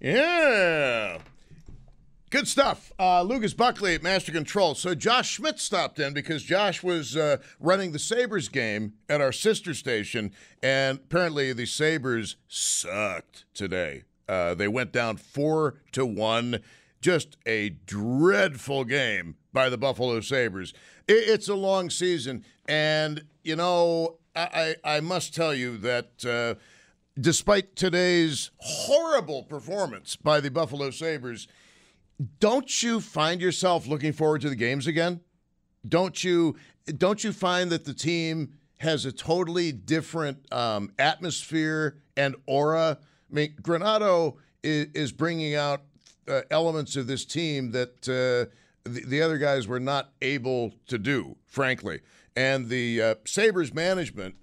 Yeah. Good stuff. Uh, Lucas Buckley at Master Control. So Josh Schmidt stopped in because Josh was uh, running the Sabres game at our sister station, and apparently the Sabres sucked today. Uh, they went down four to one. Just a dreadful game by the Buffalo Sabres. It, it's a long season, and you know I, I, I must tell you that uh, despite today's horrible performance by the Buffalo Sabres, don't you find yourself looking forward to the games again? Don't you don't you find that the team has a totally different um, atmosphere and aura? I mean, Granato is, is bringing out uh, elements of this team that uh, the, the, other guys were not able to do, frankly. And the uh, Sabres management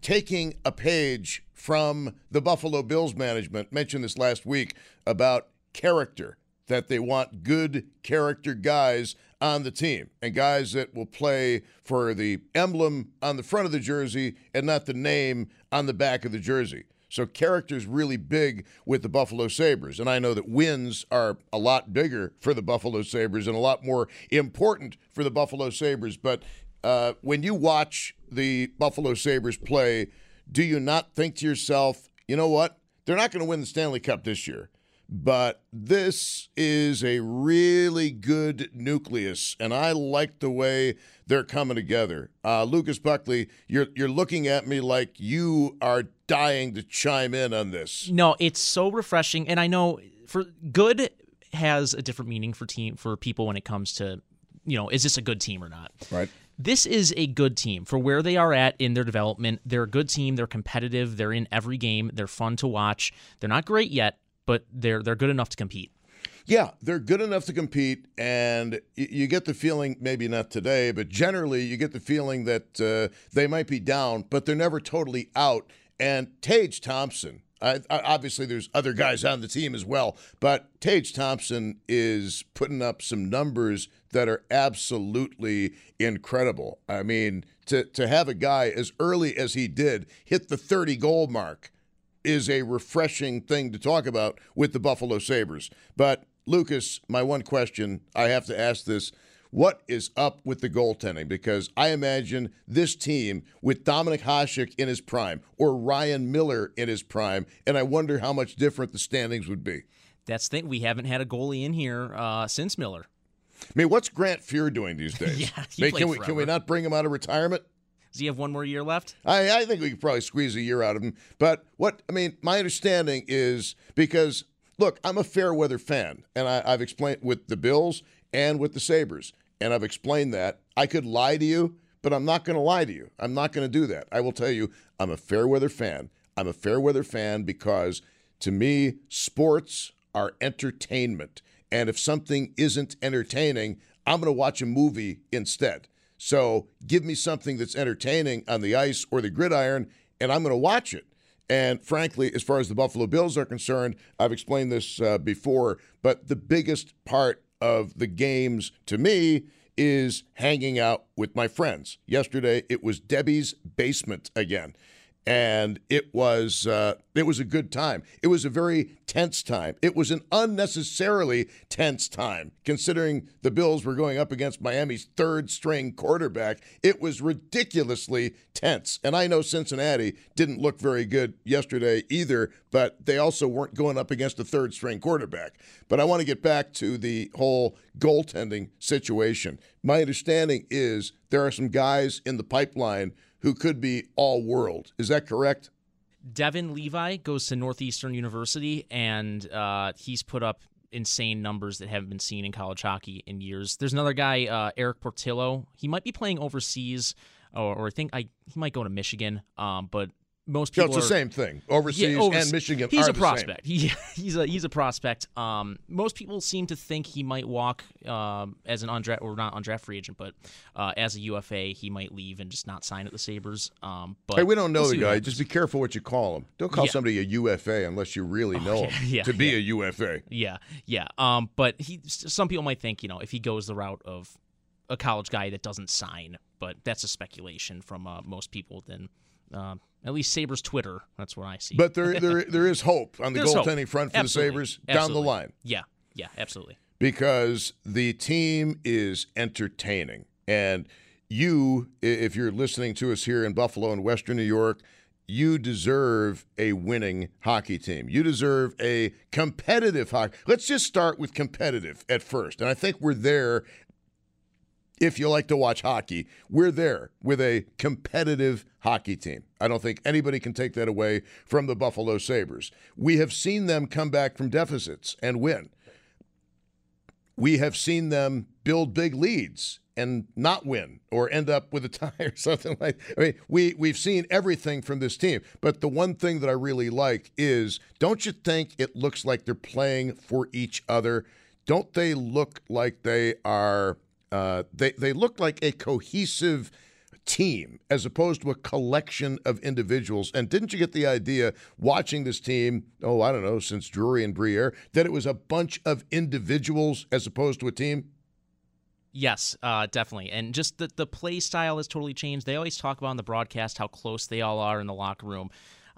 taking a page from the Buffalo Bills management, mentioned this last week about character, that they want good character guys on the team and guys that will play for the emblem on the front of the jersey and not the name on the back of the jersey. So character is really big with the Buffalo Sabres. And I know that wins are a lot bigger for the Buffalo Sabres and a lot more important for the Buffalo Sabres. But uh, when you watch the Buffalo Sabres play, do you not think to yourself, you know what? They're not going to win the Stanley Cup this year, but this is a really good nucleus, and I like the way they're coming together. Uh, Lucas Buckley, you're you're looking at me like you are dying to chime in on this. No, it's so refreshing, and I know for good has a different meaning for team for people when it comes to you know is this a good team or not right this is a good team for where they are at in their development. They're a good team. They're competitive. They're in every game. They're fun to watch. They're not great yet, but they're they're good enough to compete. Yeah, they're good enough to compete, and you get the feeling, maybe not today, but generally, you get the feeling that uh, they might be down, but they're never totally out. And Tage Thompson, Obviously, there's other guys on the team as well, but Tage Thompson is putting up some numbers that are absolutely incredible. I mean, to, to have a guy as early as he did hit the 30 goal mark is a refreshing thing to talk about with the Buffalo Sabres. But, Lucas, my one question I have to ask this. What is up with the goaltending? Because I imagine this team with Dominik Hasek in his prime or Ryan Miller in his prime, and I wonder how much different the standings would be. That's the thing. We haven't had a goalie in here uh, since Miller. I mean, what's Grant Fuhr doing these days? yeah, he can we can we not bring him out of retirement? Does he have one more year left? I, I think we could probably squeeze a year out of him. But what I mean, my understanding is because look, I'm a fair weather fan, and I, I've explained with the Bills and with the Sabres, and I've explained that I could lie to you, but I'm not going to lie to you. I'm not going to do that. I will tell you, I'm a fair weather fan. I'm a fair weather fan because to me, sports are entertainment. And if something isn't entertaining, I'm going to watch a movie instead. So give me something that's entertaining on the ice or the gridiron, and I'm going to watch it. And frankly, as far as the Buffalo Bills are concerned, I've explained this uh, before, but the biggest part of the games to me is hanging out with my friends. Yesterday, it was Debbie's basement again and it was uh, it was a good time. It was a very tense time. It was an unnecessarily tense time, considering the Bills were going up against Miami's third string quarterback. It was ridiculously tense, and I know Cincinnati didn't look very good yesterday either, but they also weren't going up against a third string quarterback. But I want to get back to the whole goaltending situation. My understanding is there are some guys in the pipeline who could be all world. Is that correct? Devon Levi goes to Northeastern University, and uh, he's put up insane numbers that haven't been seen in college hockey in years. There's another guy, uh, Erik Portillo. He might be playing overseas, or, or, I think I he might go to Michigan. Um, but most So people it's the same thing. Overseas, Yeah, overse- and Michigan He's are a prospect. He, he's a he's a prospect. Um, most people seem to think he might walk um, as an undraft or not undraft free agent, but uh, as a UFA, he might leave and just not sign at the Sabres. Um, but Hey, we don't know we'll the guy. Just be careful what you call him. Don't call Yeah. somebody a UFA unless you really know him yeah, to be a UFA. Yeah, yeah. Um, but he, some people might think, you know, if he goes the route of a college guy that doesn't sign, but that's a speculation from uh, most people. Then, um, at least Sabres Twitter, that's what I see. But there, there, there is hope on the There's hope. goaltending front for Absolutely. the Sabres down Absolutely. the line yeah, yeah, absolutely. because the team is entertaining. And you, if you're listening to us here in Buffalo and Western New York, you deserve a winning hockey team. You deserve a competitive hockey. Let's just start with competitive at first. And I think we're there if you like to watch hockey, we're there with a competitive hockey team. I don't think anybody can take that away from the Buffalo Sabres. We have seen them come back from deficits and win. We have seen them build big leads and not win or end up with a tie or something like I mean, we, we've seen everything from this team. But the one thing that I really like is don't you think it looks like they're playing for each other? Don't they look like they are uh, they, they look like a cohesive team as opposed to a collection of individuals. And didn't you get the idea watching this team, oh, I don't know, since Drury and Briere, that it was a bunch of individuals as opposed to a team? Yes, uh, definitely. And just the, the play style has totally changed. They always talk about on the broadcast how close they all are in the locker room.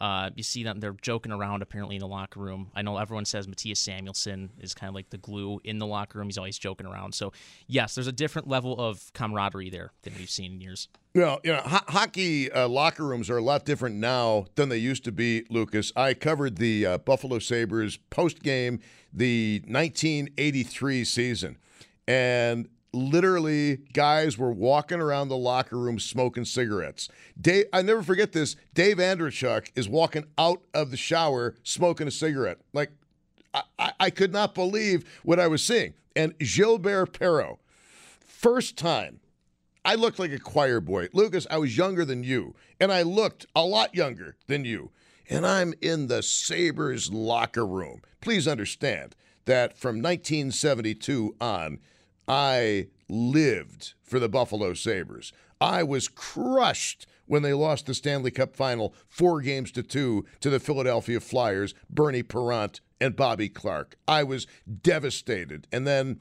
Uh, you see them, they're joking around apparently in the locker room. I know everyone says Mattias Samuelsson is kind of like the glue in the locker room. He's always joking around. So, yes, there's a different level of camaraderie there than we've seen in years. Well, you know, ho- hockey uh, locker rooms are a lot different now than they used to be, Lucas. I covered the uh, Buffalo Sabres post game, the 1983 season, and literally guys were walking around the locker room smoking cigarettes. Dave, I never forget this. Dave Andreychuk is walking out of the shower smoking a cigarette. Like, I, I, I could not believe what I was seeing. And Gilbert Perreault, first time I looked like a choir boy. Lucas, I was younger than you, and I looked a lot younger than you. And I'm in the Sabres locker room. Please understand that from 1972 on, I lived for the Buffalo Sabres. I was crushed when they lost the Stanley Cup final four games to two to the Philadelphia Flyers, Bernie Parent and Bobby Clarke. I was devastated. And then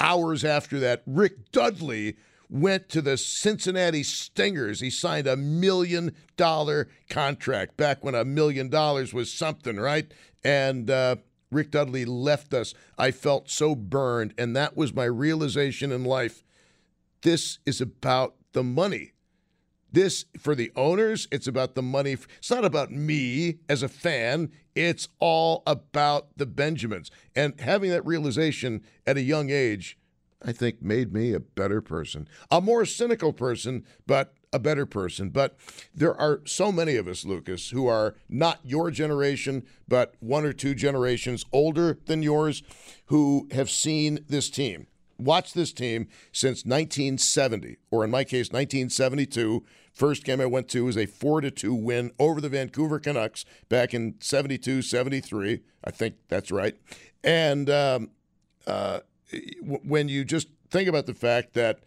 hours after that, Rick Dudley went to the Cincinnati Stingers. He signed a million dollar contract back when a million dollars was something, right? And uh, Rick Dudley left us. I felt so burned. And that was my realization in life. This is about the money. This, for the owners, it's about the money. It's not about me as a fan. It's all about the Benjamins. And having that realization at a young age, I think made me a better person. A more cynical person, but a better person. But there are so many of us, Lucas, who are not your generation, but one or two generations older than yours, who have seen this team. Watch this team since 1970, or in my case, 1972. First game I went to was a 4 to 2 win over the Vancouver Canucks back in 72 73. I think that's right. And um, uh, when you just think about the fact that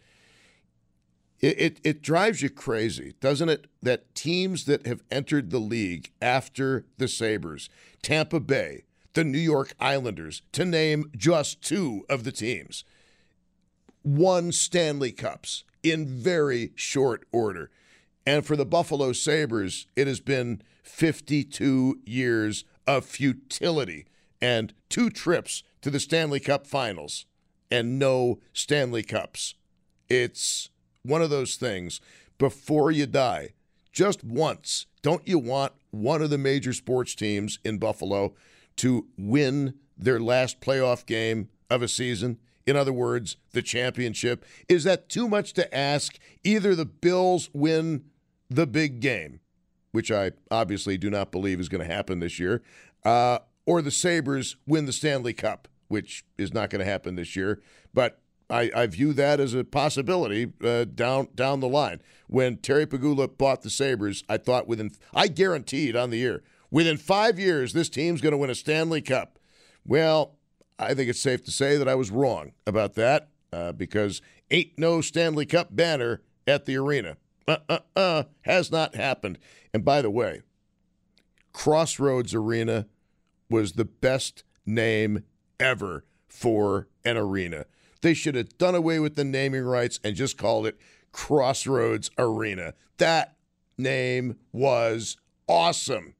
it, it, it drives you crazy, doesn't it? That teams that have entered the league after the Sabres, Tampa Bay, the New York Islanders, to name just two of the teams, won Stanley Cups in very short order. And for the Buffalo Sabres, it has been 52 years of futility and two trips to the Stanley Cup finals and no Stanley Cups. It's one of those things before you die, just once, don't you want one of the major sports teams in Buffalo to win their last playoff game of a season? In other words, the championship. Is that too much to ask? Either the Bills win the big game, which I obviously do not believe is going to happen this year, uh, or the Sabres win the Stanley Cup, which is not going to happen this year. But I, I view that as a possibility uh, down down the line. When Terry Pegula bought the Sabres, I thought within I guaranteed on the year within five years this team's going to win a Stanley Cup. Well, I think it's safe to say that I was wrong about that uh, because ain't no Stanley Cup banner at the arena. Uh, uh, uh, has not happened. And by the way, Crossroads Arena was the best name ever for an arena. They should have done away with the naming rights and just called it Crossroads Arena. That name was awesome.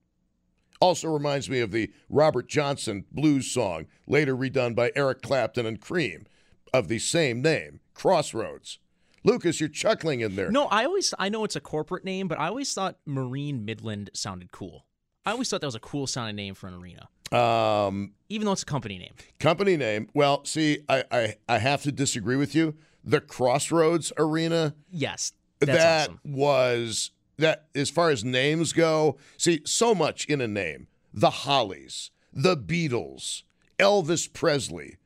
Also reminds me of the Robert Johnson blues song, later redone by Eric Clapton and Cream, of the same name, Crossroads. Lucas, you're chuckling in there. No, I always I know it's a corporate name, but I always thought Marine Midland sounded cool. I always thought that was a cool sounding name for an arena. Um, even though it's a company name. Company name. Well, see, I, I, I have to disagree with you. The Crossroads Arena. Yes. that awesome. was that as far as names go. See, so much in a name. The Hollies, the Beatles, Elvis Presley,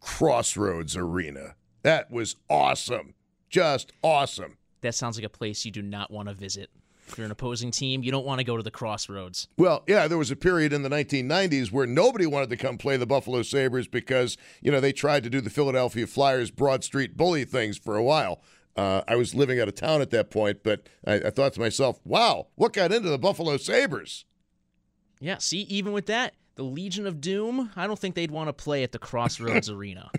Crossroads Arena. That was awesome. Just awesome. That sounds like a place you do not want to visit. If you're an opposing team, you don't want to go to the crossroads. Well, yeah, there was a period in the 1990s where nobody wanted to come play the Buffalo Sabres because, you know, they tried to do the Philadelphia Flyers Broad Street bully things for a while. Uh, I was living out of town at that point, but I, I thought to myself, wow, what got into the Buffalo Sabres? Yeah, see, even with that, the Legion of Doom, I don't think they'd want to play at the Crossroads Arena.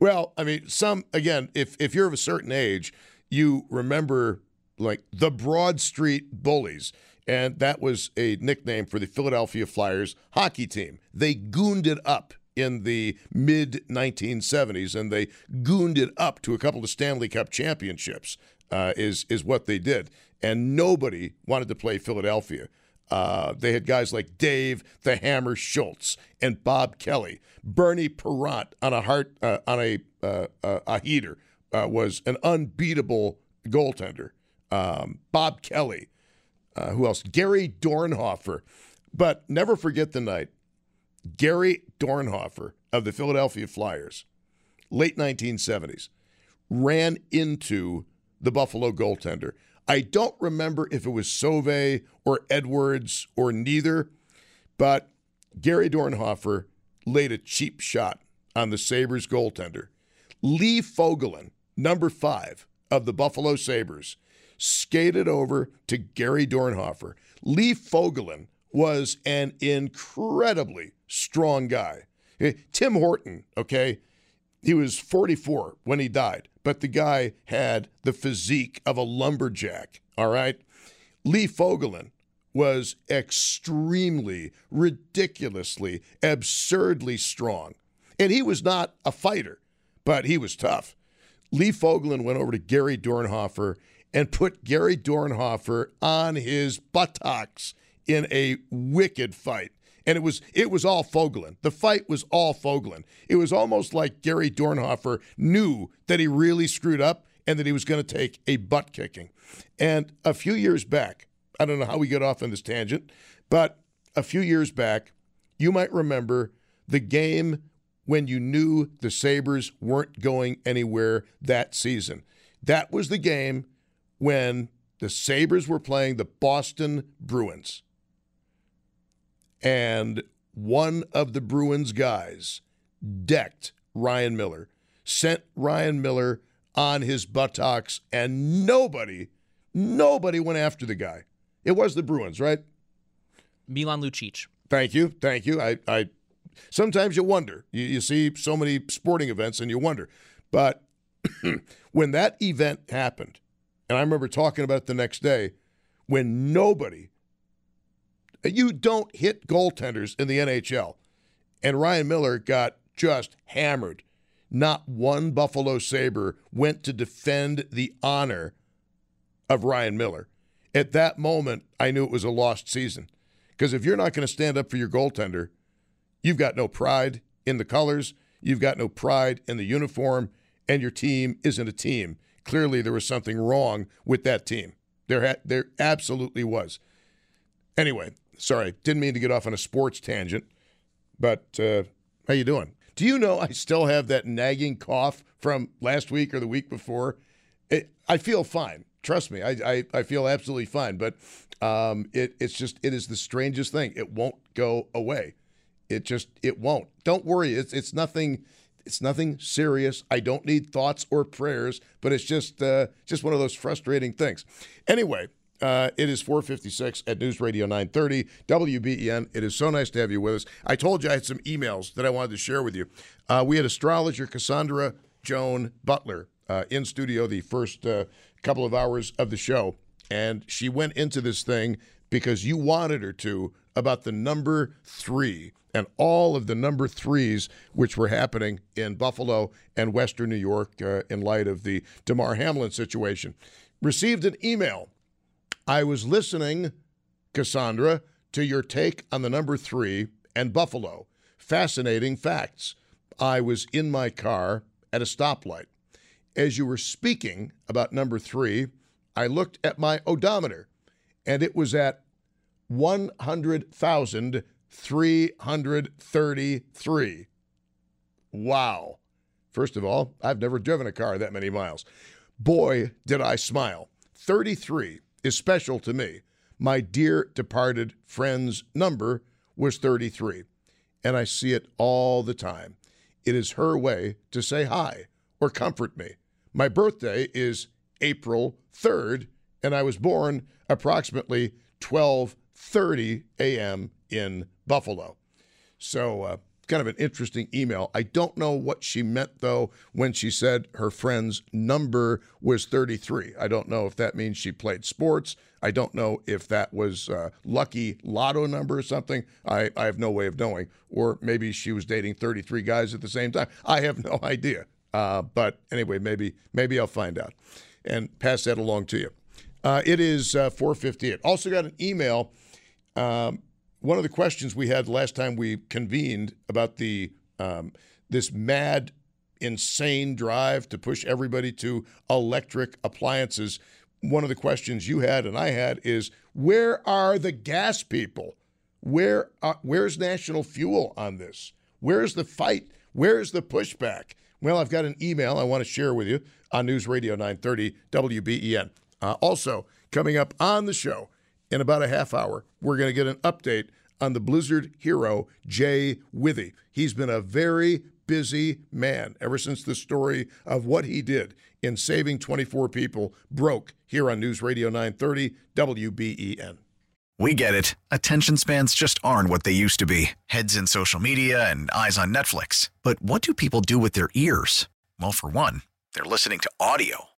well, I mean, some again, if if you're of a certain age, you remember like the Broad Street Bullies, and that was a nickname for the Philadelphia Flyers hockey team. They gooned it up in the mid 1970s, and they gooned it up to a couple of Stanley Cup championships. Uh, is is what they did, and nobody wanted to play Philadelphia. Uh, they had guys like Dave the Hammer Schultz and Bob Kelly. Bernie Parent on a heart uh, on a uh, uh a heater uh, was an unbeatable goaltender. Um, Bob Kelly, uh, who else? Gary Dornhoefer. But never forget the night. Gary Dornhoefer of the Philadelphia Flyers, late 1970s, ran into the Buffalo goaltender. I don't remember if it was Sauve or Edwards or neither, but Gary Dornhoefer laid a cheap shot on the Sabres goaltender. Lee Fogolin, number five of the Buffalo Sabres, skated over to Gary Dornhoefer. Lee Fogolin was an incredibly strong guy. Eh, Tim Horton, okay, he was 44 when he died, but the guy had the physique of a lumberjack, all right? Lee Fogolin was extremely, ridiculously, absurdly strong. And he was not a fighter, but he was tough. Lee Fogolin went over to Gary Dornhoefer and put Gary Dornhoefer on his buttocks in a wicked fight and it was it was all Fogolin. The fight was all Fogolin. It was almost like Gary Dornhoefer knew that he really screwed up and that he was going to take a butt kicking. And a few years back, I don't know how we get off on this tangent, but a few years back, you might remember the game when you knew the Sabres weren't going anywhere that season. That was the game when the Sabres were playing the Boston Bruins and one of the Bruins guys decked Ryan Miller, sent Ryan Miller on his buttocks, and nobody, nobody went after the guy. It was the Bruins, right? Milan Lucic. Thank you, thank you. I, I sometimes you wonder. You, you see so many sporting events, and you wonder. But when that event happened, and I remember talking about it the next day, when nobody you don't hit goaltenders in the NHL. And Ryan Miller got just hammered. Not one Buffalo Sabre went to defend the honor of Ryan Miller. At that moment, I knew it was a lost season. Because if you're not going to stand up for your goaltender, you've got no pride in the colors, you've got no pride in the uniform, and your team isn't a team. Clearly, there was something wrong with that team. There, ha- there absolutely was. Anyway, Sorry, didn't mean to get off on a sports tangent, but uh, how you doing? Do you know I still have that nagging cough from last week or the week before? It, I feel fine. Trust me, I, I, I feel absolutely fine. But um, it, it's just, it is the strangest thing. It won't go away. It just, it won't. Don't worry. It's, it's nothing. It's nothing serious. I don't need thoughts or prayers, but it's just, uh, just one of those frustrating things. Anyway, uh, it is 456 at News Radio 930 WBEN. It is so nice to have you with us. I told you I had some emails that I wanted to share with you. Uh, we had astrologer Cassandra Joan Butler uh, in studio the first uh, couple of hours of the show, and she went into this thing because you wanted her to about the number three and all of the number threes which were happening in Buffalo and Western New York uh, in light of the Damar Hamlin situation. Received an email I was listening, Cassandra, to your take on the number three and Buffalo. Fascinating facts. I was in my car at a stoplight. As you were speaking about number three, I looked at my odometer and it was at 100,333. Wow. First of all, I've never driven a car that many miles. Boy, did I smile. 33 is special to me. My dear departed friend's number was 33, and I see it all the time. It is her way to say hi or comfort me. My birthday is April 3rd, and I was born approximately 12:30 a.m. in Buffalo. So, uh, kind of an interesting email. I don't know what she meant, though, when she said her friend's number was 33. I don't know if that means she played sports. I don't know if that was a lucky lotto number or something. I, I have no way of knowing. Or maybe she was dating 33 guys at the same time. I have no idea. Uh, but anyway, maybe maybe I'll find out and pass that along to you. Uh, it is uh, 458. Also got an email um, one of the questions we had last time we convened about the um, this mad, insane drive to push everybody to electric appliances. One of the questions you had and I had is where are the gas people? Where uh, where's National Fuel on this? Where's the fight? Where's the pushback? Well, I've got an email I want to share with you on News Radio 930 WBEN. Uh, also, coming up on the show, in about a half hour, we're going to get an update on the Blizzard hero, Jay Withey. He's been a very busy man ever since the story of what he did in saving 24 people broke here on News Radio 930 WBEN. We get it. Attention spans just aren't what they used to be heads in social media and eyes on Netflix. But what do people do with their ears? Well, for one, they're listening to audio.